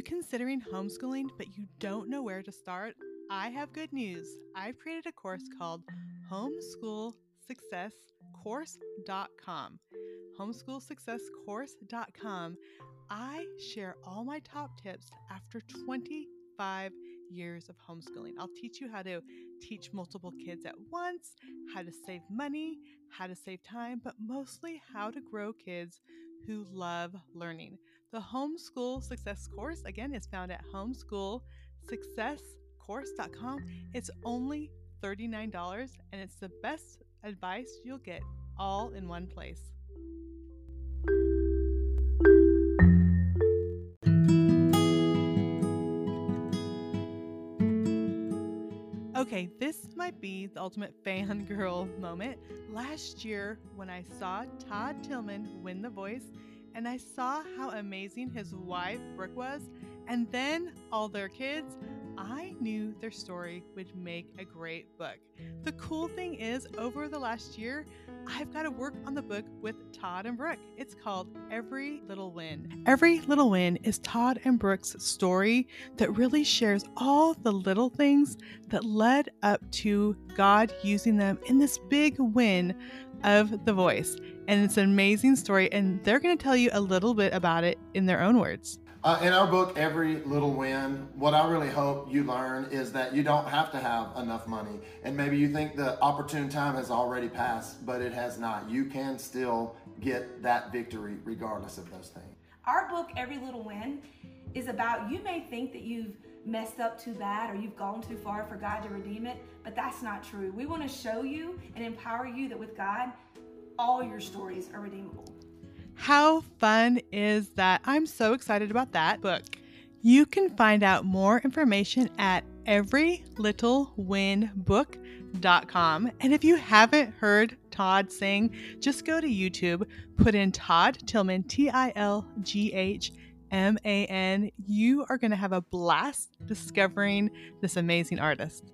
you considering homeschooling but you don't know where to start? I have good news. I've created a course called homeschoolsuccesscourse.com. Homeschoolsuccesscourse.com. I share all my top tips after 25 years of homeschooling. I'll teach you how to teach multiple kids at once, how to save money, how to save time, but mostly how to grow kids who love learning. The Homeschool Success Course, again, is found at homeschoolsuccesscourse.com. It's only $39 and it's the best advice you'll get all in one place. Okay, this might be the ultimate fangirl moment. Last year, when I saw Todd Tilghman win The Voice, and I saw how amazing his wife, Brooke, was, and then all their kids, I knew their story would make a great book. The cool thing is, over the last year, I've got to work on the book with Todd and Brooke. It's called Every Little Win. Every Little Win is Todd and Brooke's story that really shares all the little things that led up to God using them in this big win of The Voice. And it's an amazing story, and they're going to tell you a little bit about it in their own words. Uh, in our book, Every Little Win, what I really hope you learn is that you don't have to have enough money. And maybe you think the opportune time has already passed, but it has not. You can still get that victory regardless of those things. Our book, Every Little Win, is about you may think that you've messed up too bad or you've gone too far for God to redeem it, but that's not true. We want to show you and empower you that with God, all your stories are redeemable. How fun is that? I'm so excited about that book. You can find out more information at everylittlewinbook.com. And if you haven't heard Todd sing, just go to YouTube, put in Todd Tilghman, T I L G H M A N. You are going to have a blast discovering this amazing artist.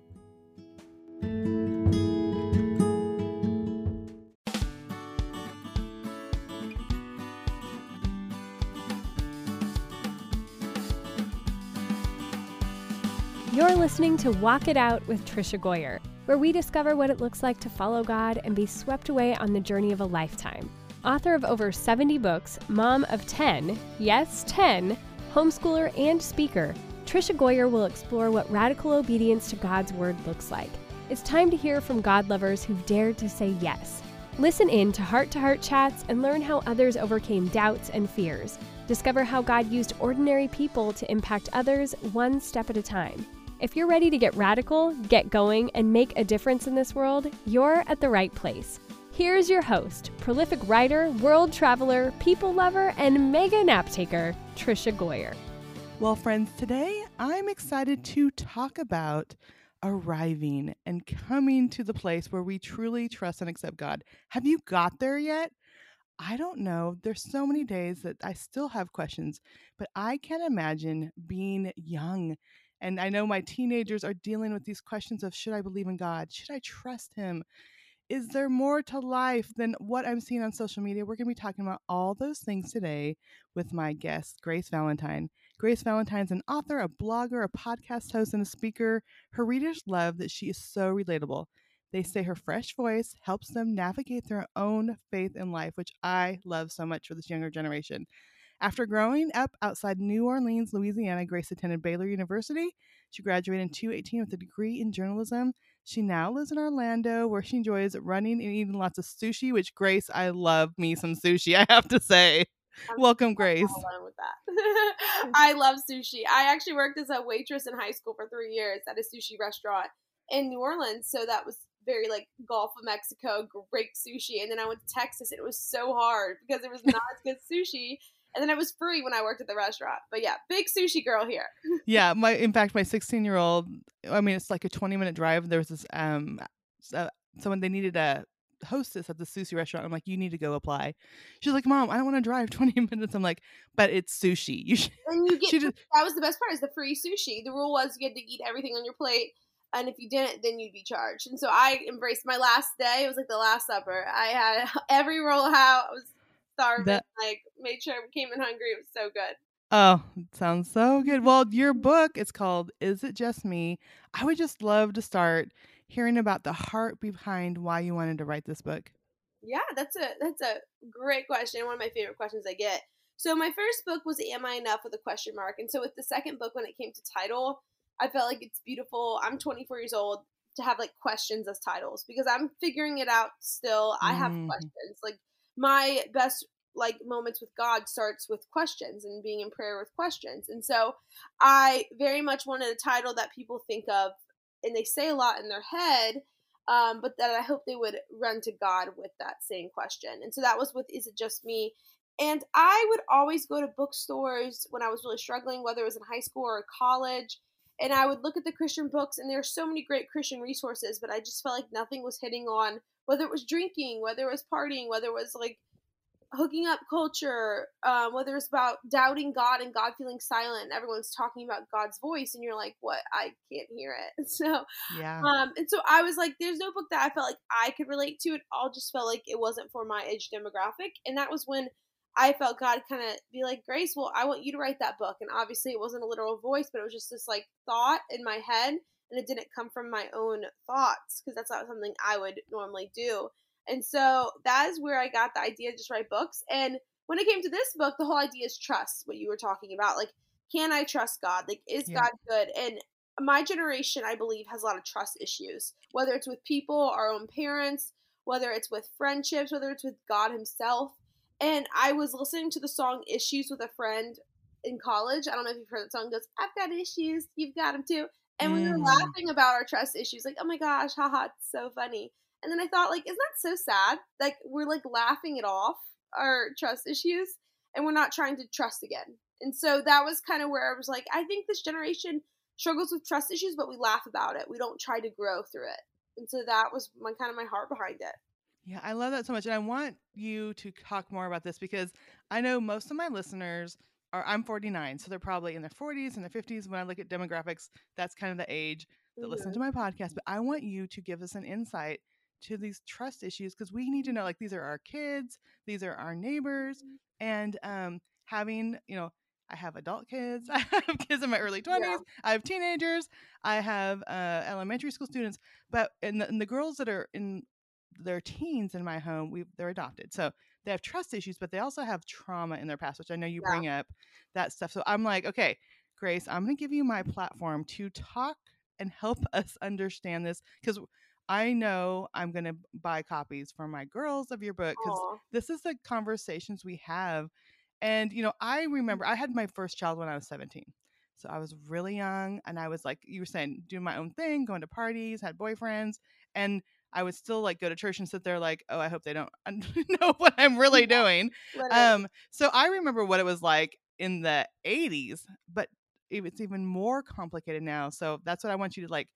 You're listening to Walk It Out with Tricia Goyer, where we discover what it looks like to follow God and be swept away on the journey of a lifetime. Author of over 70 books, mom of 10, yes, 10, homeschooler and speaker, Tricia Goyer will explore what radical obedience to God's word looks like. It's time to hear from God lovers who've dared to say yes. Listen in to heart to heart chats and learn how others overcame doubts and fears. Discover how God used ordinary people to impact others one step at a time. If you're ready to get radical, get going, and make a difference in this world, you're at the right place. Here's your host, prolific writer, world traveler, people lover, and mega nap taker, Tricia Goyer. Well, friends, today I'm excited to talk about arriving and coming to the place where we truly trust and accept God. Have you got there yet? I don't know. There's so many days that I still have questions, but I can't imagine being young and I know my teenagers are dealing with these questions of should I believe in God? Should I trust Him? Is there more to life than what I'm seeing on social media? We're going to be talking about all those things today with my guest, Grace Valentine. Grace Valentine's an author, a blogger, a podcast host, and a speaker. Her readers love that she is so relatable. They say her fresh voice helps them navigate their own faith in life, which I love so much for this younger generation. After growing up outside New Orleans, Louisiana, Grace attended Baylor University. She graduated in 2018 with a degree in journalism. She now lives in Orlando, where she enjoys running and eating lots of sushi, which Grace, I love me some sushi, I have to say. I'm Welcome, Grace. I love sushi. I actually worked as a waitress in high school for three years at a sushi restaurant in New Orleans. So that was very like Gulf of Mexico, great sushi. And then I went to Texas and it was so hard because it was not as good sushi and then it was free when I worked at the restaurant. But yeah, big sushi girl here. yeah, my in fact, my 16 year old. I mean, it's like a 20 minute drive. There was this um, uh, someone they needed a hostess at the sushi restaurant. I'm like, you need to go apply. She's like, Mom, I don't want to drive 20 minutes. I'm like, but it's sushi. You should. And you get just, that was the best part is the free sushi. The rule was you had to eat everything on your plate. And if you didn't, then you'd be charged. And so I embraced my last day. It was like the last supper. I had every roll out. I was starving. That, like made sure I came in hungry. It was so good. Oh, sounds so good. Well, your book is called Is It Just Me? I would just love to start hearing about the heart behind why you wanted to write this book. Yeah, that's a that's a great question. One of my favorite questions I get. So my first book was Am I Enough with a question mark. And so with the second book when it came to title, I felt like it's beautiful. I'm 24 years old to have like questions as titles because I'm figuring it out still. I have Mm. questions. Like my best like moments with God starts with questions and being in prayer with questions. And so I very much wanted a title that people think of and they say a lot in their head, um, but that I hope they would run to God with that same question. And so that was with Is It Just Me? And I would always go to bookstores when I was really struggling, whether it was in high school or college, and I would look at the Christian books, and there are so many great Christian resources, but I just felt like nothing was hitting on whether it was drinking, whether it was partying, whether it was like hooking up culture, um, whether it's about doubting God and God feeling silent. Everyone's talking about God's voice, and you're like, "What? I can't hear it." So, Yeah. um, and so I was like, "There's no book that I felt like I could relate to." It all just felt like it wasn't for my age demographic, and that was when I felt God kind of be like, "Grace, well, I want you to write that book." And obviously, it wasn't a literal voice, but it was just this like thought in my head, and it didn't come from my own thoughts because that's not something I would normally do. And so that is where I got the idea to just write books. And when it came to this book, the whole idea is trust, what you were talking about. Like, can I trust God? Like, is Yeah. God good? And my generation, I believe, has a lot of trust issues, whether it's with people, our own parents, whether it's with friendships, whether it's with God Himself. And I was listening to the song Issues with a friend in college. I don't know if you've heard that song. It goes, I've got issues, you've got them too. And we were Mm. laughing about our trust issues, like, oh my gosh, haha, it's so funny. And then I thought, like, isn't that so sad? Like, we're like laughing it off, our trust issues, and we're not trying to trust again. And so that was kind of where I was like, I think this generation struggles with trust issues, but we laugh about it. We don't try to grow through it. And so that was my kind of my heart behind it. Yeah, I love that so much. And I want you to talk more about this because I know most of my listeners are, I'm 49, so they're probably in their 40s and their 50s. When I look at demographics, that's kind of the age that listen to my podcast. But I want you to give us an insight to these trust issues because we need to know like these are our kids, these are our neighbors, and um, having, you know, I have adult kids, I have kids in my early 20s, Yeah. I have teenagers, I have uh, elementary school students, but and the, and the girls that are in their teens in my home, we they're adopted. So they have trust issues, but they also have trauma in their past, which I know you Yeah. bring up that stuff. So I'm like, okay, Grace, I'm going to give you my platform to talk and help us understand this because I know I'm going to buy copies for my girls of your book because this is the conversations we have. And, you know, I remember I had my first child when I was 17. So I was really young and I was like, you were saying, doing my own thing, going to parties, had boyfriends. And I would still like go to church and sit there like, oh, I hope they don't know what I'm really doing. Um, so I remember what it was like in the 80s, but it's even more complicated now. So that's what I want you to like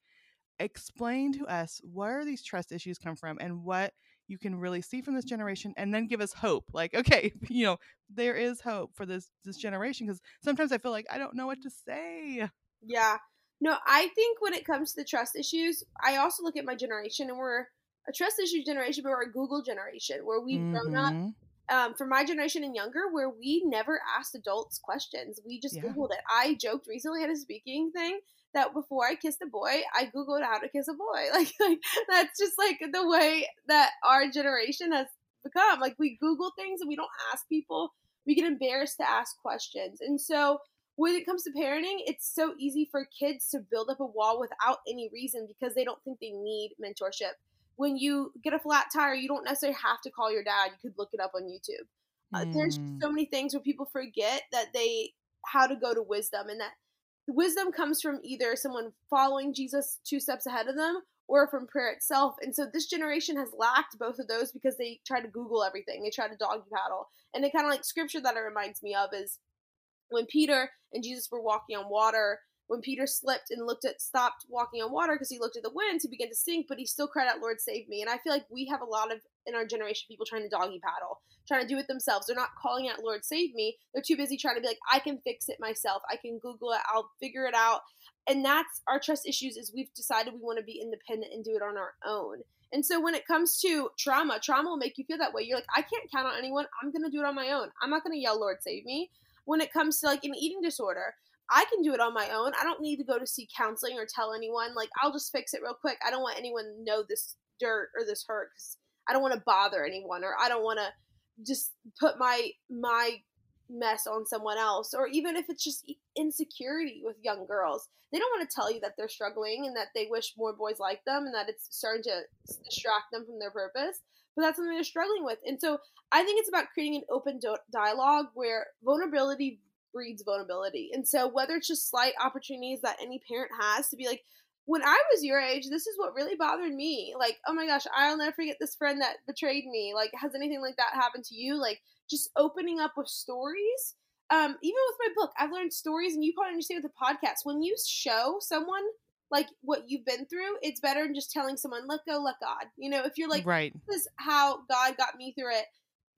explain to us where these trust issues come from and what you can really see from this generation and then give us hope like okay you know there is hope for this this generation because sometimes i feel like i don't know what to say Yeah. No, I think when it comes to the trust issues, I also look at my generation and we're a trust issue generation, but we're a Google generation where we've grown up Mhm. um, for my generation and younger where we never asked adults questions. We just Yeah. Googled it. I joked recently at a speaking thing that before I kissed a boy, I Googled how to kiss a boy. Like, like that's just like the way that our generation has become. Like we Google things and we don't ask people. We get embarrassed to ask questions. And so when it comes to parenting, it's so easy for kids to build up a wall without any reason because they don't think they need mentorship. When you get a flat tire, you don't necessarily have to call your dad. You could look it up on YouTube. Uh, there's Mm. so many things where people forget that they how to go to wisdom and that wisdom comes from either someone following Jesus two steps ahead of them or from prayer itself. And so this generation has lacked both of those because they try to Google everything. They try to doggy paddle. And it kind of like scripture that it reminds me of is when Peter and Jesus were walking on water, when Peter slipped and looked at stopped walking on water because he looked at the winds, he began to sink, but he still cried out, Lord, save me. And I feel like we have a lot of in our generation people trying to doggy paddle, trying to do it themselves. They're not calling out, Lord, save me. They're too busy trying to be like, I can fix it myself. I can Google it, I'll figure it out. And that's our trust issues is we've decided we want to be independent and do it on our own. And so when it comes to trauma, trauma will make you feel that way. You're like, I can't count on anyone. I'm going to do it on my own. I'm not going to yell, Lord, save me. When it comes to like an eating disorder, I can do it on my own. I don't need to go to see counseling or tell anyone. Like, I'll just fix it real quick. I don't want anyone to know this dirt or this hurt because I don't want to bother anyone or I don't want to just put my my mess on someone else or even if it's just insecurity with young girls they don't want to tell you that they're struggling and that they wish more boys like them and that it's starting to distract them from their purpose but that's something they're struggling with and so i think it's about creating an open do- dialogue where vulnerability breeds vulnerability and so whether it's just slight opportunities that any parent has to be like when I was your age, this is what really bothered me. Like, oh my gosh, I'll never forget this friend that betrayed me. Like, has anything like that happened to you? Like, just opening up with stories. Um, even with my book, I've learned stories, and you probably understand with the podcast. When you show someone like what you've been through, it's better than just telling someone, let go, let God. You know, if you're like, right. this is how God got me through it,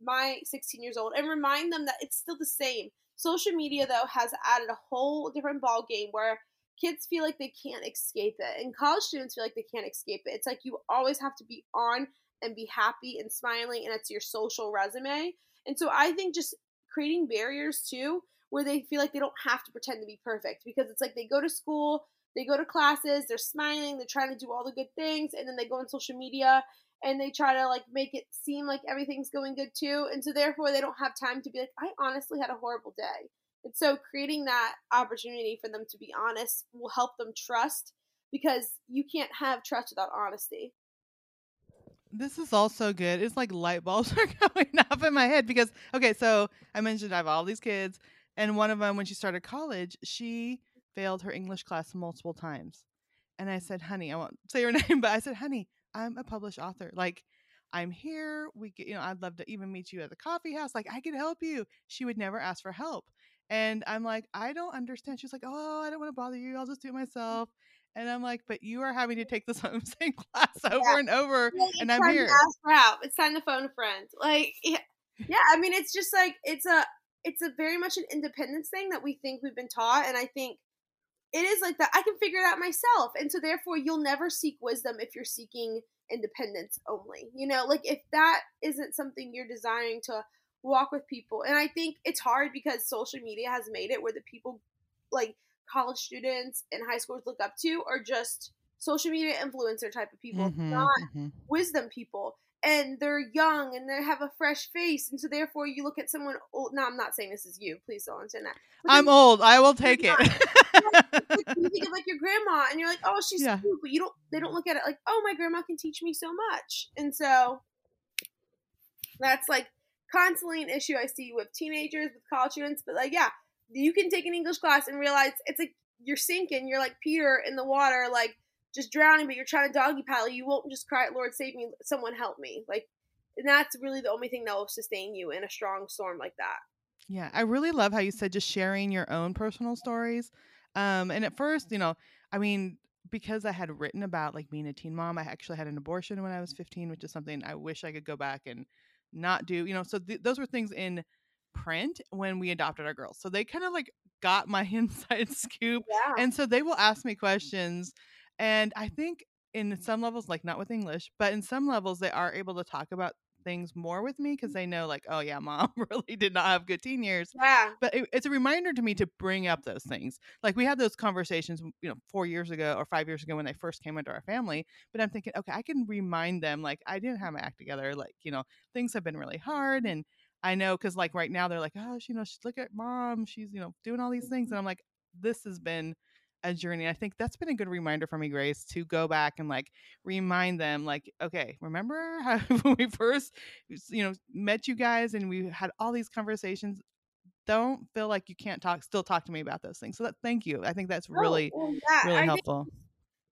my 16 years old, and remind them that it's still the same. Social media, though, has added a whole different ball game where kids feel like they can't escape it and college students feel like they can't escape it it's like you always have to be on and be happy and smiling and it's your social resume and so i think just creating barriers too where they feel like they don't have to pretend to be perfect because it's like they go to school they go to classes they're smiling they're trying to do all the good things and then they go on social media and they try to like make it seem like everything's going good too and so therefore they don't have time to be like i honestly had a horrible day and so creating that opportunity for them to be honest will help them trust because you can't have trust without honesty. This is also good. It's like light bulbs are going off in my head because okay, so I mentioned I have all these kids, and one of them when she started college, she failed her English class multiple times. And I said, mm. "Honey, I won't say her name, but I said, "Honey, I'm a published author. Like I'm here. We get, you know, I'd love to even meet you at the coffee house. Like I could help you." She would never ask for help. And I'm like, I don't understand. She's like, oh, I don't want to bother you. I'll just do it myself. And I'm like, but you are having to take this same class over yeah. and over, yeah, and I'm here. ask for help. It's time to phone a friend. Like, yeah, yeah. I mean, it's just like it's a, it's a very much an independence thing that we think we've been taught, and I think it is like that. I can figure it out myself, and so therefore, you'll never seek wisdom if you're seeking independence only. You know, like if that isn't something you're desiring to walk with people. And I think it's hard because social media has made it where the people like college students and high schoolers look up to are just social media influencer type of people, mm-hmm, not mm-hmm. wisdom people. And they're young and they have a fresh face, and so therefore you look at someone old. No, I'm not saying this is you. Please don't understand that. But I'm old. I will take it. you think of like your grandma, and you're like, oh, she's yeah. cute, but you don't. They don't look at it like, oh, my grandma can teach me so much, and so that's like constantly an issue I see with teenagers, with college students. But like, yeah, you can take an English class and realize it's like you're sinking. You're like Peter in the water, like just drowning, but you're trying to doggy paddle. You won't just cry, Lord, save me, someone help me. Like, and that's really the only thing that will sustain you in a strong storm like that. Yeah, I really love how you said just sharing your own personal stories. Um, and at first, you know, I mean, because I had written about like being a teen mom, I actually had an abortion when I was 15, which is something I wish I could go back and not do, you know, so th- those were things in print when we adopted our girls. So they kind of like got my inside scoop. Yeah. And so they will ask me questions. And I think in some levels, like not with English, but in some levels, they are able to talk about things more with me because mm. they know like oh yeah mom really did not have good teen years. Yeah. But it, it's a reminder to me to bring up those things. Like we had those conversations you know four years ago or five years ago when they first came into our family but i'm thinking okay i can remind them like i didn't have my act together like you know things have been really hard and i know because like right now they're like oh she, you know look at mom she's you know doing all these things. And mm-hmm. i'm like this has been a journey. I think that's been a good reminder for me, Grace, to go back and like remind them, like, okay, remember how when we first, you know, met you guys and we had all these conversations. Don't feel like you can't talk, still talk to me about those things. So that, thank you. I think that's really, oh, well, yeah, really I helpful. Think,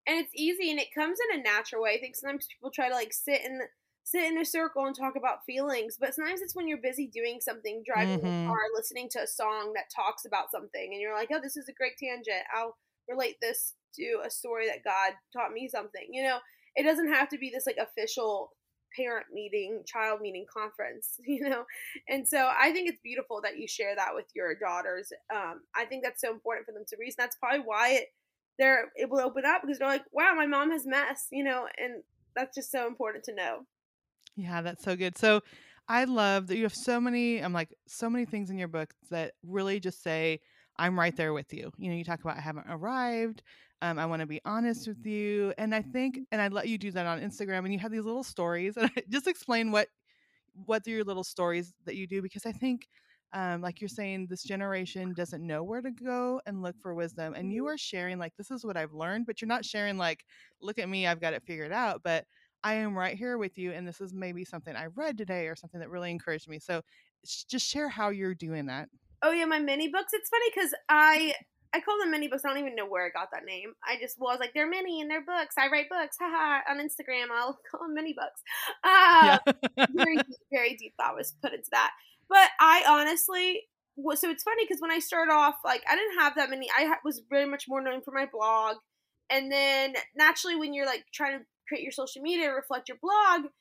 and it's easy and it comes in a natural way. I think sometimes people try to like sit in sit in a circle and talk about feelings, but sometimes it's when you're busy doing something, driving mm-hmm. the car, listening to a song that talks about something, and you're like, oh, this is a great tangent. I'll relate this to a story that God taught me something. You know, it doesn't have to be this like official parent meeting, child meeting conference, you know? And so I think it's beautiful that you share that with your daughters. Um, I think that's so important for them to read. That's probably why it, they're able to open up because they're like, wow, my mom has mess, you know, and that's just so important to know. Yeah, that's so good. So I love that you have so many. I'm like so many things in your book that really just say I'm right there with you. You know, you talk about I haven't arrived. Um, I want to be honest with you, and I think, and I let you do that on Instagram, and you have these little stories, and I just explain what what are your little stories that you do because I think um, like you're saying, this generation doesn't know where to go and look for wisdom. And you are sharing, like, this is what I've learned, but you're not sharing, like, look at me, I've got it figured out. But I am right here with you. And this is maybe something I read today or something that really encouraged me. So just share how you're doing that. Oh, yeah, my mini books. It's funny because I. I call them mini books. I don't even know where I got that name. I just was like, they're mini and they're books. I write books. Haha. On Instagram, I'll call them mini books. Uh, yeah. very, very deep thought was put into that. But I honestly, so it's funny because when I started off, like I didn't have that many. I was very much more known for my blog, and then naturally, when you're like trying to create your social media, reflect your blog,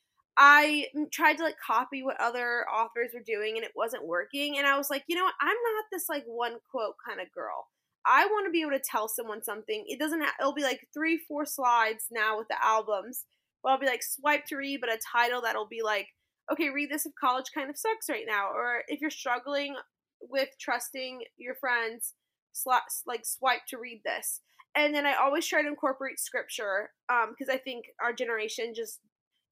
I tried to like copy what other authors were doing, and it wasn't working. And I was like, you know what? I'm not this like one quote kind of girl. I want to be able to tell someone something. It doesn't. Ha- it'll be like three, four slides now with the albums. Well, I'll be like swipe to read, but a title that'll be like okay, read this if college kind of sucks right now, or if you're struggling with trusting your friends, like swipe to read this. And then I always try to incorporate scripture because um, I think our generation just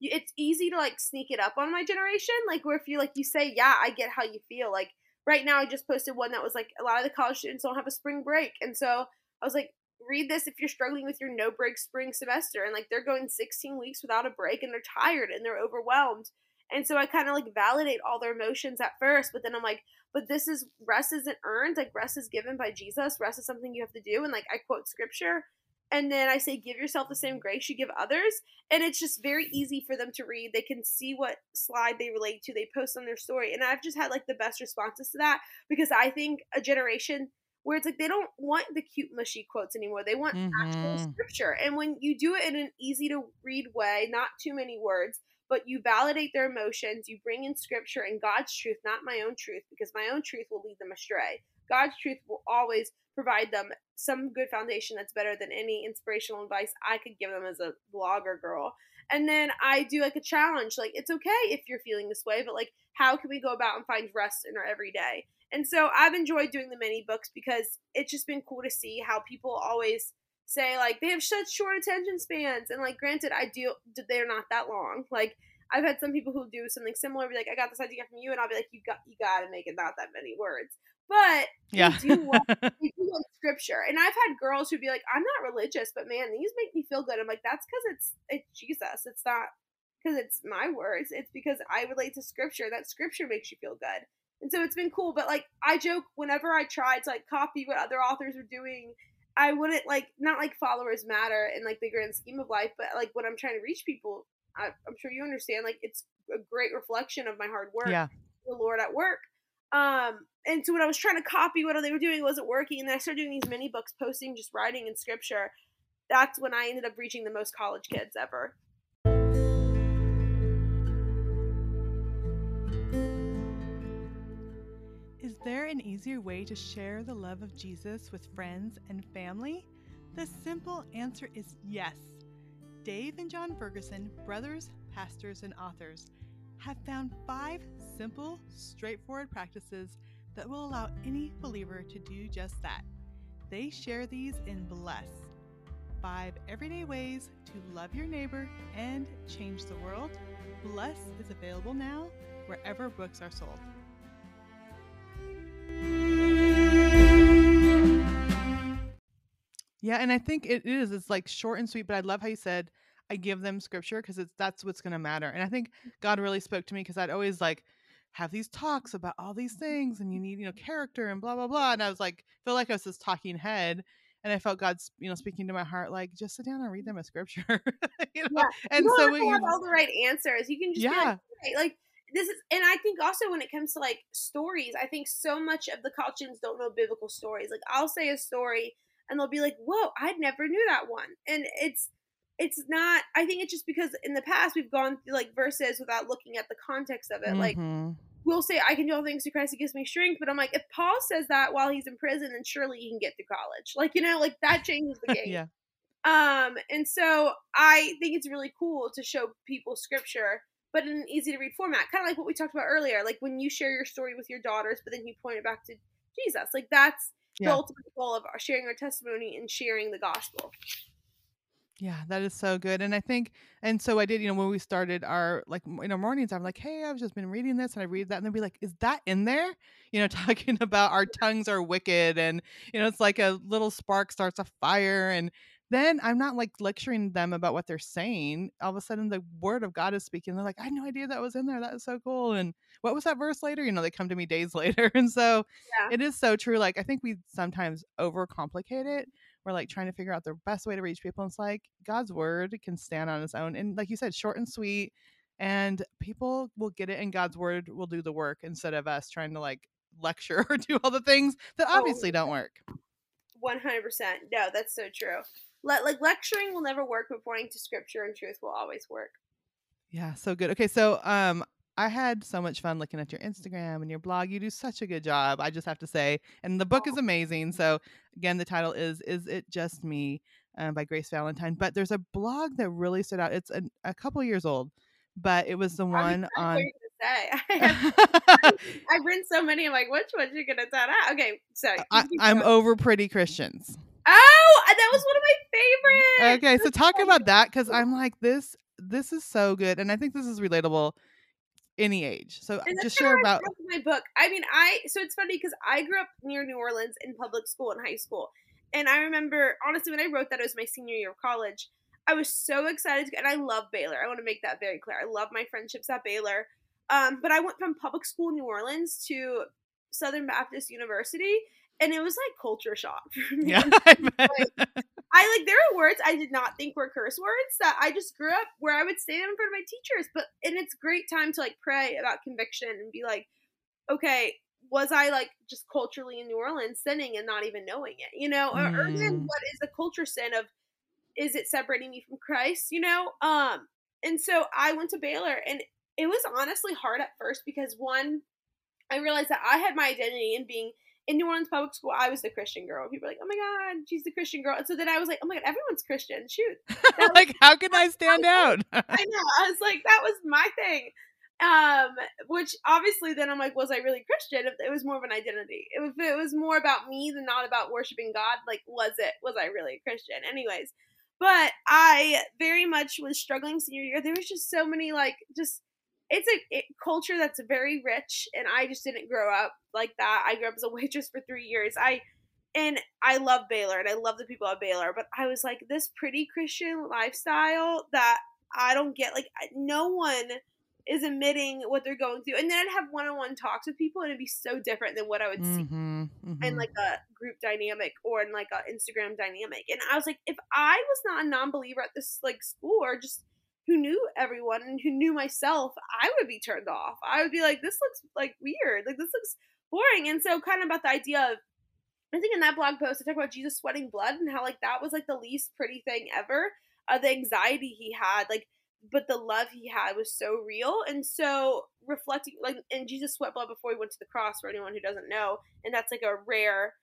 it's easy to like sneak it up on my generation like where if you like you say yeah i get how you feel like right now i just posted one that was like a lot of the college students don't have a spring break and so i was like read this if you're struggling with your no break spring semester and like they're going 16 weeks without a break and they're tired and they're overwhelmed and so I kind of like validate all their emotions at first, but then I'm like, but this is rest isn't earned. Like rest is given by Jesus. Rest is something you have to do. And like I quote scripture. And then I say, give yourself the same grace you give others. And it's just very easy for them to read. They can see what slide they relate to. They post on their story. And I've just had like the best responses to that because I think a generation where it's like they don't want the cute mushy quotes anymore. They want mm-hmm. actual scripture. And when you do it in an easy to read way, not too many words, but you validate their emotions. You bring in scripture and God's truth, not my own truth, because my own truth will lead them astray. God's truth will always provide them some good foundation that's better than any inspirational advice I could give them as a blogger girl. And then I do like a challenge. Like, it's okay if you're feeling this way, but like, how can we go about and find rest in our everyday? And so I've enjoyed doing the mini books because it's just been cool to see how people always say like they have such short attention spans and like granted i do they're not that long like i've had some people who do something similar be like i got this idea from you and i'll be like you got you got to make it not that many words but yeah they do, want, they do like scripture and i've had girls who'd be like i'm not religious but man these make me feel good i'm like that's because it's it's jesus it's not because it's my words it's because i relate to scripture that scripture makes you feel good and so it's been cool but like i joke whenever i try to like copy what other authors are doing I wouldn't like not like followers matter in like the grand scheme of life, but like when I'm trying to reach people, I, am sure you understand. Like it's a great reflection of my hard work. Yeah, the Lord at work. Um, and so when I was trying to copy what they were doing, wasn't working, and then I started doing these mini books, posting just writing in scripture. That's when I ended up reaching the most college kids ever. Is there an easier way to share the love of Jesus with friends and family? The simple answer is yes. Dave and Jon Ferguson, brothers, pastors, and authors, have found five simple, straightforward practices that will allow any believer to do just that. They share these in Bless Five Everyday Ways to Love Your Neighbor and Change the World. Bless is available now wherever books are sold. Yeah, and I think it is. It's like short and sweet, but I love how you said I give them scripture because it's that's what's going to matter. And I think mm. God really spoke to me because I'd always like have these talks about all these mm-hmm. things, and you need you know character and blah blah blah. And I was like, feel like I was this talking head, and I felt God's you know speaking to my heart, like just sit down and read mm-hmm. them a scripture. you know? Yeah. And you so have to you have all the right answers, you can just yeah. Like, like this is and i think also when it comes to like stories i think so much of the students don't know biblical stories like i'll say a story and they'll be like whoa i never knew that one and it's it's not i think it's just because in the past we've gone through like verses without looking at the context of it mm-hmm. like we'll say i can do all things through christ who gives me strength but i'm like if paul says that while he's in prison then surely he can get through college like you know like that changes the game yeah um and so i think it's really cool to show people scripture but in an easy to read format. Kind of like what we talked about earlier, like when you share your story with your daughters, but then you point it back to Jesus. Like that's the ultimate goal of sharing our testimony and sharing the gospel. Yeah, that is so good. And I think, and so I did, you know, when we started our, like, in our mornings, I'm like, hey, I've just been reading this and I read that. And they'll be like, is that in there? You know, talking about our tongues are wicked. And, you know, it's like a little spark starts a fire. And then I'm not like lecturing them about what they're saying. All of a sudden, the word of God is speaking. They're like, I had no idea that was in there. That is so cool. And what was that verse later? You know, they come to me days later. And so Yeah. it is so true. Like, I think we sometimes overcomplicate it we're like trying to figure out the best way to reach people. And it's like God's word can stand on its own. And like you said, short and sweet. And people will get it, and God's word will do the work instead of us trying to like lecture or do all the things that Oh, obviously don't work. One hundred percent. No, that's so true. Le- like lecturing will never work, but pointing to scripture and truth will always work. Yeah, so good. Okay, so um I had so much fun looking at your Instagram and your blog. You do such a good job, I just have to say. And the book is amazing. So again, the title is Is It Just Me? Um, by Grace Valentine. But there's a blog that really stood out. It's a, a couple years old, but it was the one on. I have, I've written so many. I'm like, which one you gonna tell out? Okay, so I, I'm over pretty Christians. Oh, that was one of my favorites. Okay, so talk about that because I'm like this. This is so good, and I think this is relatable any age. So And that's just share about. my book. I mean, I so it's funny because I grew up near New Orleans in public school in high school, and I remember honestly when I wrote that it was my senior year of college. I was so excited, to, and I love Baylor. I want to make that very clear. I love my friendships at Baylor, um, but I went from public school in New Orleans to Southern Baptist University, and it was like culture shock for me. Yeah, bet. I like there are words I did not think were curse words that I just grew up where I would say them in front of my teachers. But and it's great time to like pray about conviction and be like, okay, was I like just culturally in New Orleans sinning and not even knowing it? You know, or, or even Mm. what is the culture sin of is it separating me from Christ? You know, um, and so I went to Baylor and it was honestly hard at first because one, I realized that I had my identity in being in New Orleans public school, I was the Christian girl. People were like, "Oh my god, she's the Christian girl." And so then I was like, "Oh my god, everyone's Christian." Shoot, that like, how can I stand out? I know. I was like, that was my thing. Um, which obviously then I'm like, was I really Christian? If it was more of an identity, if it was more about me than not about worshiping God, like, was it? Was I really a Christian? Anyways, but I very much was struggling senior year. There was just so many like just it's a it, culture that's very rich, and I just didn't grow up like that. I grew up as a waitress for three years. I and I love Baylor and I love the people at Baylor, but I was like this pretty Christian lifestyle that I don't get. Like no one is admitting what they're going through, and then I'd have one-on-one talks with people, and it'd be so different than what I would see hmm in like a group dynamic or in like a Instagram dynamic. And I was like, if I was not a non-believer at this like school or just who knew everyone and who knew myself, I would be turned off. I would be like, this looks like weird. Like this looks boring. And so kind of about the idea of I think in that blog post I talk about Jesus sweating blood and how like that was like the least pretty thing ever. Uh, the anxiety he had, like but the love he had was so real and so reflecting like and jesus sweat blood before he went to the cross for anyone who doesn't know and that's like a rare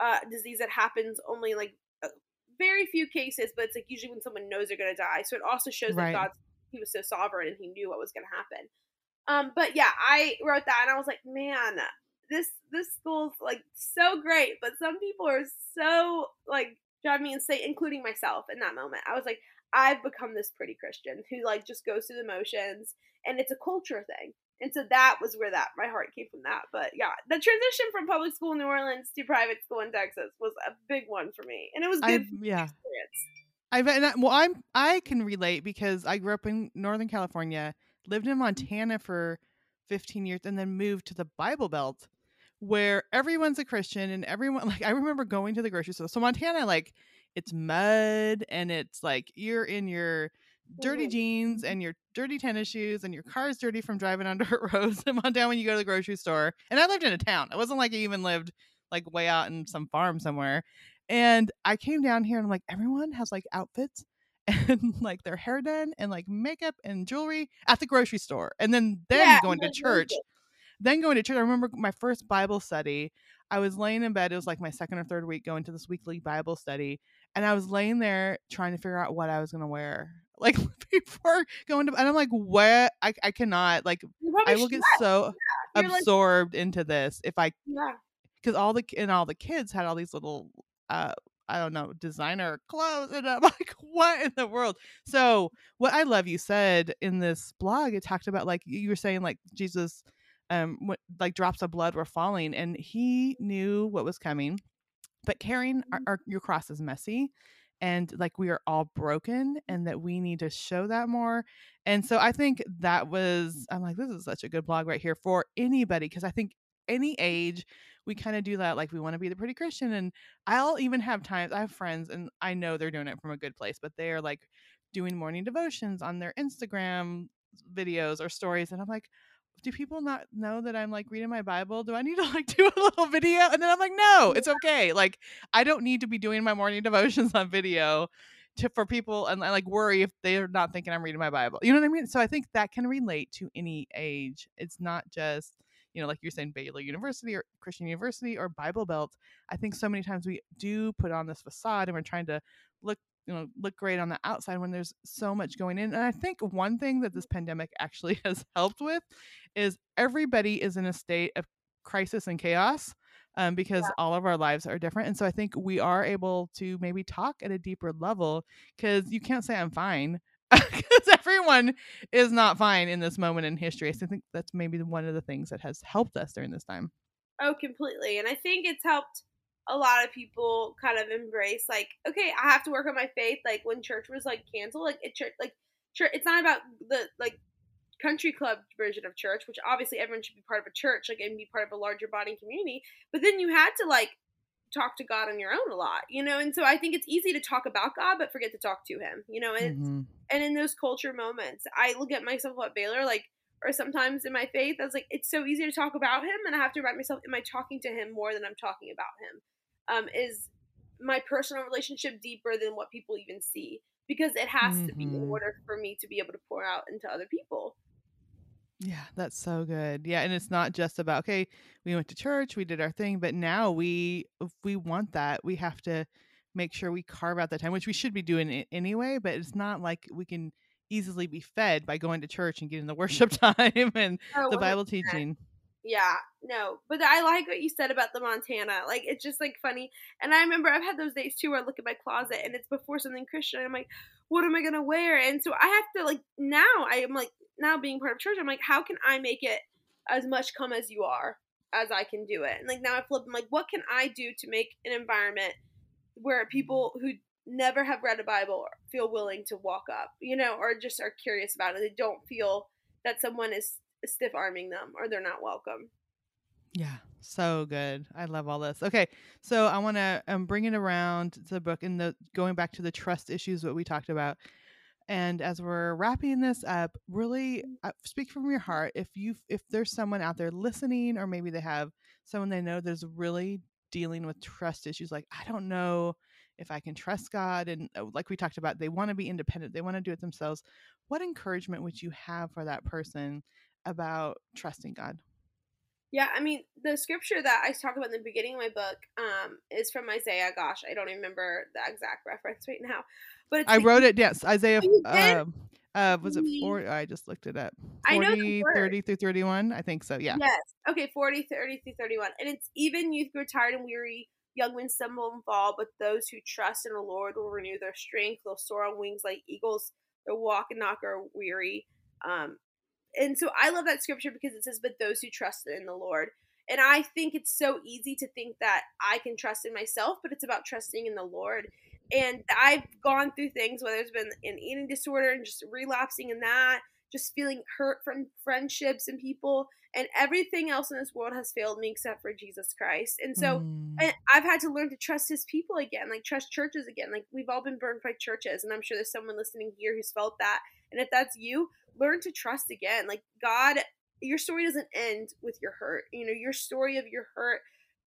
uh disease that happens only like uh, very few cases but it's like usually when someone knows they're gonna die so it also shows Right. that god he was so sovereign and he knew what was gonna happen um but yeah i wrote that and i was like man this this school's like so great but some people are so like drive me insane including myself in that moment i was like I've become this pretty Christian who like just goes through the motions and it's a culture thing. And so that was where that my heart came from that. But yeah, the transition from public school in New Orleans to private school in Texas was a big one for me. And it was good I yeah. experience. I've I, well, I'm I can relate because I grew up in Northern California, lived in Montana for 15 years, and then moved to the Bible Belt, where everyone's a Christian and everyone like I remember going to the grocery store. So Montana, like it's mud and it's like you're in your dirty Mhm. jeans and your dirty tennis shoes and your car's dirty from driving on dirt roads in Montana when you go to the grocery store. And I lived in a town. It wasn't like I even lived like way out in some farm somewhere. And I came down here and I'm like, everyone has like outfits and like their hair done and like makeup and jewelry at the grocery store. And then then Yeah, going to church. Then going to church. I remember my first Bible study. I was laying in bed. It was like my second or third week going to this weekly Bible study. And I was laying there trying to figure out what I was going to wear. Like before going to and I'm like, what I, I cannot like I will get so yeah. absorbed like, into this if I yeah because all the and all the kids had all these little uh I don't know, designer clothes. And I'm like, what in the world? So, what I love you said in this blog, it talked about like you were saying, like Jesus, um, what, like drops of blood were falling, and he knew what was coming. But carrying our, mm-hmm. our, your cross is messy, and like we are all broken, mm. and that we need to show that more. And so, I think that was, mm. I'm like, this is such a good blog right here for anybody because I think any age we kind of do that like we want to be the pretty christian and i'll even have times i have friends and i know they're doing it from a good place but they're like doing morning devotions on their instagram videos or stories and i'm like do people not know that i'm like reading my bible? Do i need to like do a little video? And then i'm like no it's okay like i don't need to be doing my morning devotions on video to for people and, and like worry if they're not thinking i'm reading my bible. You know what i mean? So i think that can relate to any age. It's not just you know, like you're saying, Baylor University or Christian University or Bible Belt. I think so many times we do put on this facade and we're trying to look you know look great on the outside when there's so much going in and i think one thing that this pandemic actually has helped with is everybody is in a state of crisis and chaos um, because yeah. all of our lives are different and so i think we are able to maybe talk at a deeper level because you can't say i'm fine because everyone is not fine in this moment in history. So I think that's maybe one of the things that has helped us during this time. Oh, completely. And I think it's helped a lot of people kind of embrace like, okay, I have to work on my faith. Like when church was like canceled, like it church like church. It's not about the like country club version of church, which obviously everyone should be part of a church, like and be part of a larger body community. But then you had to like talk to God on your own a lot, you know? And so I think it's easy to talk about God, but forget to talk to him, you know? And, mm-hmm. and in those culture moments, I look at myself at Baylor, like, or sometimes in my faith, I was like, it's so easy to talk about him. And I have to remind myself, am I talking to him more than I'm talking about him? Um, is my personal relationship deeper than what people even see? Because it has mm-hmm. to be in mm-hmm. order for me to be able to pour out into other people. Yeah, that's so good. Yeah, and it's not just about okay, we went to church, we did our thing, but now we if we want that, we have to make sure we carve out that time, which we should be doing it anyway, but it's not like we can easily be fed by going to church and getting the worship time and oh, the Bible teaching. Yeah, no, but I like what you said about the Montana. Like, it's just like funny. And I remember I've had those days too where I look at my closet and it's before something Christian. I'm like, what am I gonna wear? And so I have to like now I am like now being part of church, I'm like, how can I make it as much come as you are as I can do it? And like now I flip, I'm like, what can I do to make an environment where people who never have read a Bible feel willing to walk up, you know, or just are curious about it. They don't feel that someone is stiff arming them or they're not welcome. Yeah, so good. I love all this. Okay, so I want to um, bring it around to the book and the going back to the trust issues what we talked about. And as we're wrapping this up, really uh, speak from your heart. If you if there's someone out there listening, or maybe they have someone they know that's really dealing with trust issues, like I don't know if I can trust God, and uh, like we talked about, they want to be independent, they want to do it themselves. What encouragement would you have for that person about trusting God? Yeah, I mean, the scripture that I talk about in the beginning of my book um, is from Isaiah. Gosh, I don't even remember the exact reference right now. But I wrote it. Yes, Isaiah. Uh, uh, was it four? I just looked it up. 40, I know 30 through 31. I think so. Yeah. Yes. Okay. 40, 30 through 31. And it's even youth grow tired and weary. Young men stumble and fall, but those who trust in the Lord will renew their strength. They'll soar on wings like eagles. They'll walk and not grow weary. Um, and so I love that scripture because it says, "But those who trust in the Lord." And I think it's so easy to think that I can trust in myself, but it's about trusting in the Lord and I've gone through things, whether it's been an eating disorder and just relapsing in that, just feeling hurt from friendships and people, and everything else in this world has failed me except for Jesus Christ. And so mm. and I've had to learn to trust his people again, like trust churches again. Like we've all been burned by churches, and I'm sure there's someone listening here who's felt that. And if that's you, learn to trust again. Like God, your story doesn't end with your hurt. You know, your story of your hurt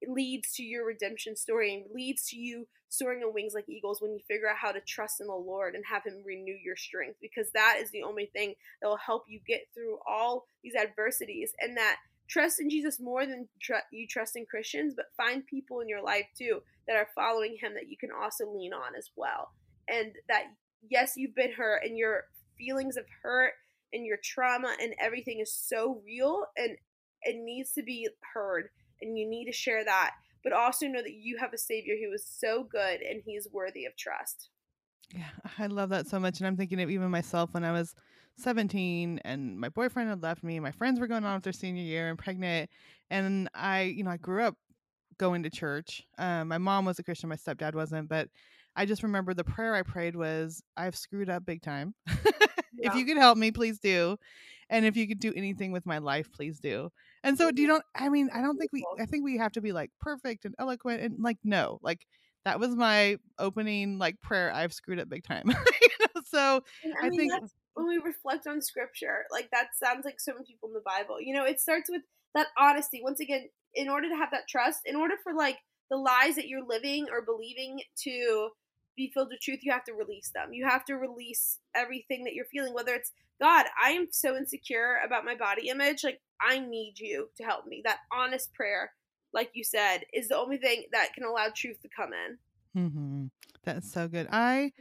leads to your redemption story and leads to you soaring on wings like eagles when you figure out how to trust in the Lord and have Him renew your strength because that is the only thing that will help you get through all these adversities and that trust in Jesus more than tr- you trust in Christians, but find people in your life too that are following Him that you can also lean on as well. And that yes, you've been hurt and your feelings of hurt and your trauma and everything is so real and it needs to be heard and you need to share that. But also know that you have a savior who is so good and he's worthy of trust. Yeah, I love that so much. And I'm thinking of even myself when I was 17 and my boyfriend had left me. My friends were going on with their senior year and pregnant. And I, you know, I grew up going to church. Um, my mom was a Christian, my stepdad wasn't. But I just remember the prayer I prayed was, I've screwed up big time. if you could help me, please do. And if you could do anything with my life, please do. And so, do you mm-hmm. don't, I mean, I don't think we, I think we have to be like perfect and eloquent and like, no, like, that was my opening like prayer. I've screwed up big time. you know? So I, I mean, think when we reflect on scripture, like that sounds like so many people in the Bible. You know, it starts with that honesty. Once again, in order to have that trust, in order for like the lies that you're living or believing to be filled with truth, you have to release them. You have to release everything that you're feeling, whether it's God, I am so insecure about my body image. Like, I need you to help me. That honest prayer like you said, is the only thing that can allow truth to come in. Mm-hmm. That's so good. I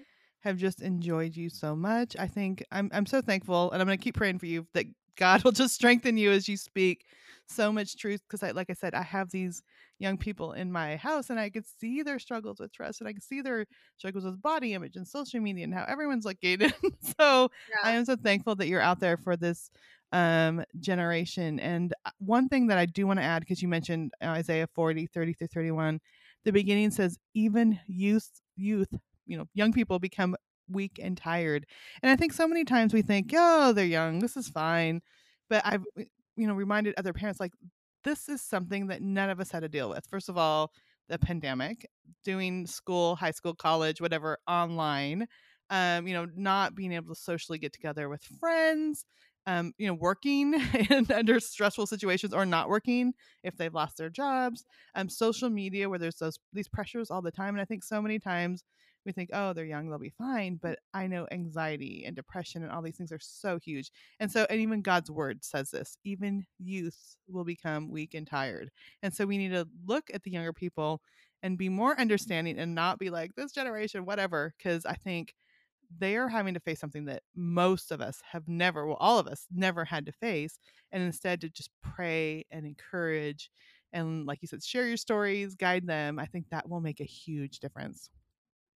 have just enjoyed you so much. I think I'm I'm so thankful, and I'm going to keep praying for you that God will just strengthen you as you speak so much truth. Because I, like I said, I have these young people in my house, and I could see their struggles with trust, and I could see their struggles with body image and social media, and how everyone's looking. so yeah. I am so thankful that you're out there for this um, generation. And uh, one thing that I do want to add, because you mentioned uh, Isaiah 40, 30 through 31, the beginning says, even youth, youth, you know, young people become weak and tired. And I think so many times we think, oh, they're young, this is fine. But I've, you know, reminded other parents, like, this is something that none of us had to deal with. First of all, the pandemic, doing school, high school, college, whatever, online, um, you know, not being able to socially get together with friends, um, you know, working and under stressful situations or not working if they've lost their jobs. Um, social media where there's those these pressures all the time, and I think so many times we think, oh, they're young, they'll be fine. But I know anxiety and depression and all these things are so huge. And so, and even God's word says this even youth will become weak and tired. And so, we need to look at the younger people and be more understanding and not be like, this generation, whatever. Because I think they are having to face something that most of us have never, well, all of us never had to face. And instead to just pray and encourage and, like you said, share your stories, guide them, I think that will make a huge difference.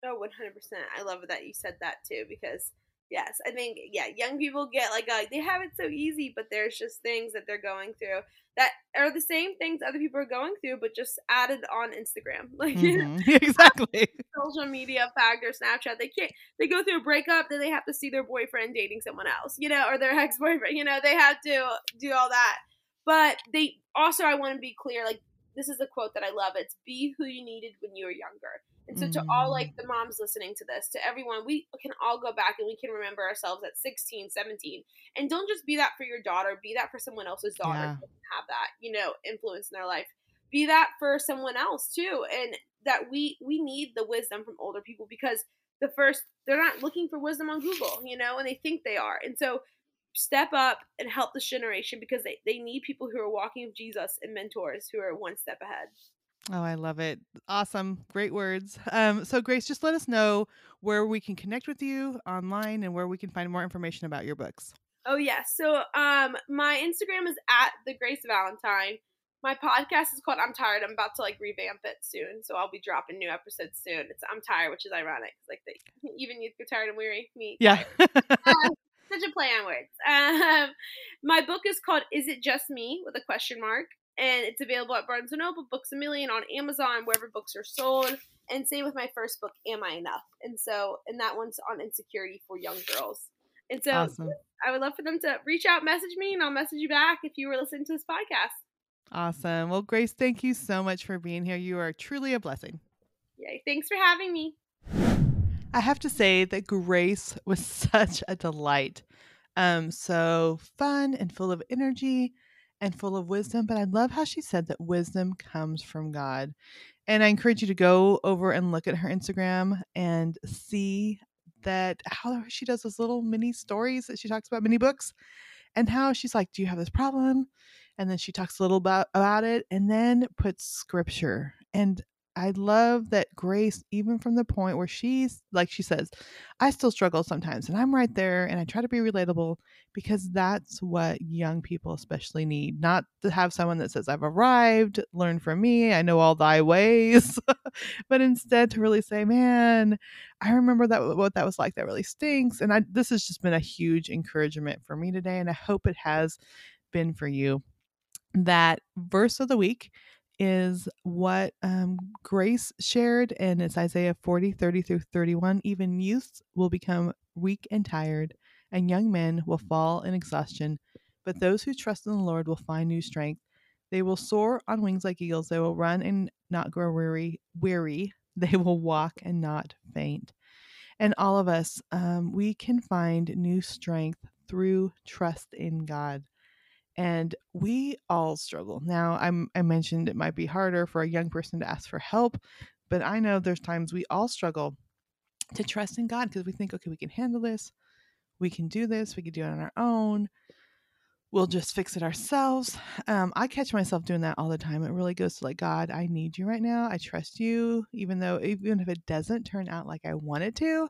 Oh, 100%. I love that you said that too, because yes, I think, yeah, young people get like, a, they have it so easy, but there's just things that they're going through that are the same things other people are going through, but just added on Instagram. Like mm-hmm. exactly social media factor, Snapchat. They can't. They go through a breakup, then they have to see their boyfriend dating someone else, you know, or their ex boyfriend. You know, they have to do all that. But they also, I want to be clear. Like this is a quote that I love. It's "Be who you needed when you were younger." And so, to all like mm. the moms listening to this, to everyone, we can all go back and we can remember ourselves at 16, 17. And don't just be that for your daughter, be that for someone else's daughter. Yeah. Have that, you know, influence in their life. Be that for someone else too. And that we we need the wisdom from older people because the first they're not looking for wisdom on Google, you know, and they think they are. And so step up and help this generation because they, they need people who are walking with Jesus and mentors who are one step ahead. Oh, I love it. Awesome. Great words. Um, so, Grace, just let us know where we can connect with you online and where we can find more information about your books. Oh, yes. Yeah. So, um, my Instagram is at the Grace Valentine. My podcast is called I'm Tired. I'm about to like revamp it soon. So, I'll be dropping new episodes soon. It's I'm Tired, which is ironic. Like, they, even you get tired and weary. Me. Yeah. uh, such a play on words. Um, my book is called Is It Just Me? with a question mark and it's available at Barnes & Noble, Books A Million, on Amazon, wherever books are sold. And same with my first book, Am I Enough? And so, and that one's on insecurity for young girls. And so, awesome. I would love for them to reach out, message me, and I'll message you back if you were listening to this podcast. Awesome. Well, Grace, thank you so much for being here. You are truly a blessing. Yay. Thanks for having me. I have to say that Grace was such a delight. Um, so fun and full of energy and full of wisdom. But I love how she said that wisdom comes from God. And I encourage you to go over and look at her Instagram and see that how she does those little mini stories that she talks about, mini books, and how she's like, Do you have this problem? And then she talks a little about, about it and then puts scripture. And I love that Grace, even from the point where she's like she says, I still struggle sometimes, and I'm right there, and I try to be relatable because that's what young people especially need. Not to have someone that says, I've arrived, learn from me, I know all thy ways, but instead to really say, Man, I remember that what that was like. That really stinks. And I this has just been a huge encouragement for me today, and I hope it has been for you. That verse of the week is what um, Grace shared, and it's Isaiah 40, 30 through 31. Even youths will become weak and tired, and young men will fall in exhaustion. But those who trust in the Lord will find new strength. They will soar on wings like eagles. They will run and not grow weary. Weary. They will walk and not faint. And all of us, um, we can find new strength through trust in God and we all struggle. Now, I'm, I mentioned it might be harder for a young person to ask for help, but I know there's times we all struggle to trust in God because we think, okay, we can handle this, we can do this, we can do it on our own, we'll just fix it ourselves. Um, I catch myself doing that all the time. It really goes to like, God, I need you right now. I trust you, even though, even if it doesn't turn out like I want it to,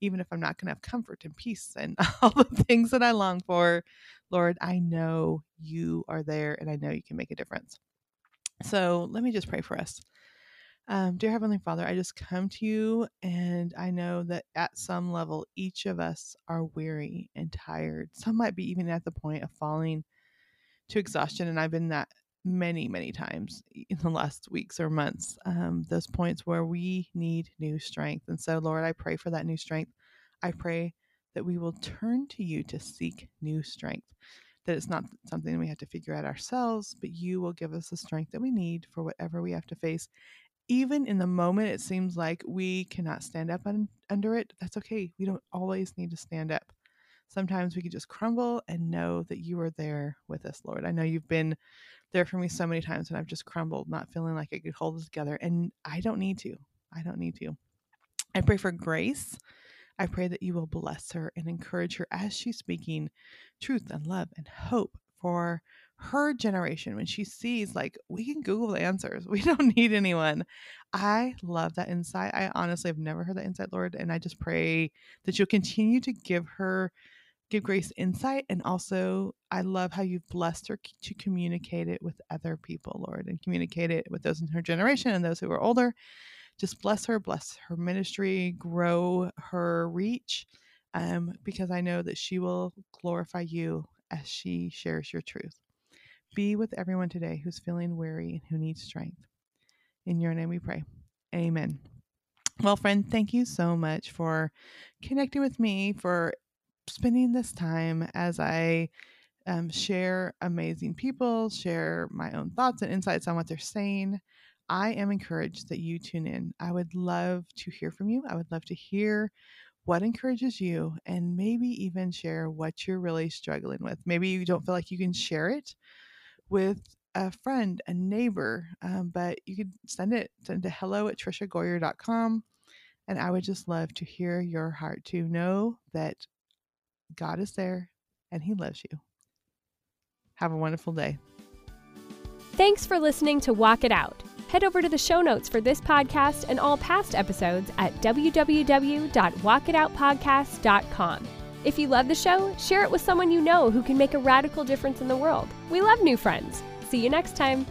even if I'm not going to have comfort and peace and all the things that I long for, Lord, I know you are there and I know you can make a difference. So let me just pray for us. Um, dear Heavenly Father, I just come to you and I know that at some level, each of us are weary and tired. Some might be even at the point of falling to exhaustion. And I've been that many, many times in the last weeks or months, um, those points where we need new strength. And so, Lord, I pray for that new strength. I pray that we will turn to you to seek new strength, that it's not something we have to figure out ourselves, but you will give us the strength that we need for whatever we have to face. Even in the moment, it seems like we cannot stand up un- under it. That's okay. We don't always need to stand up. Sometimes we can just crumble and know that you are there with us, Lord. I know you've been there for me so many times when I've just crumbled, not feeling like I could hold it together. And I don't need to. I don't need to. I pray for grace. I pray that you will bless her and encourage her as she's speaking truth and love and hope for her generation when she sees like we can google the answers we don't need anyone i love that insight i honestly have never heard that insight lord and i just pray that you'll continue to give her give Grace insight. And also, I love how you've blessed her to communicate it with other people, Lord, and communicate it with those in her generation and those who are older. Just bless her, bless her ministry, grow her reach, um, because I know that she will glorify you as she shares your truth. Be with everyone today who's feeling weary and who needs strength. In your name we pray. Amen. Well, friend, thank you so much for connecting with me, for spending this time as I um, share amazing people, share my own thoughts and insights on what they're saying. I am encouraged that you tune in. I would love to hear from you. I would love to hear what encourages you and maybe even share what you're really struggling with. Maybe you don't feel like you can share it with a friend, a neighbor, um, but you could send it send to hello at triciagoyer.com. And I would just love to hear your heart to know that God is there and He loves you. Have a wonderful day. Thanks for listening to Walk It Out. Head over to the show notes for this podcast and all past episodes at www.walkitoutpodcast.com. If you love the show, share it with someone you know who can make a radical difference in the world. We love new friends. See you next time.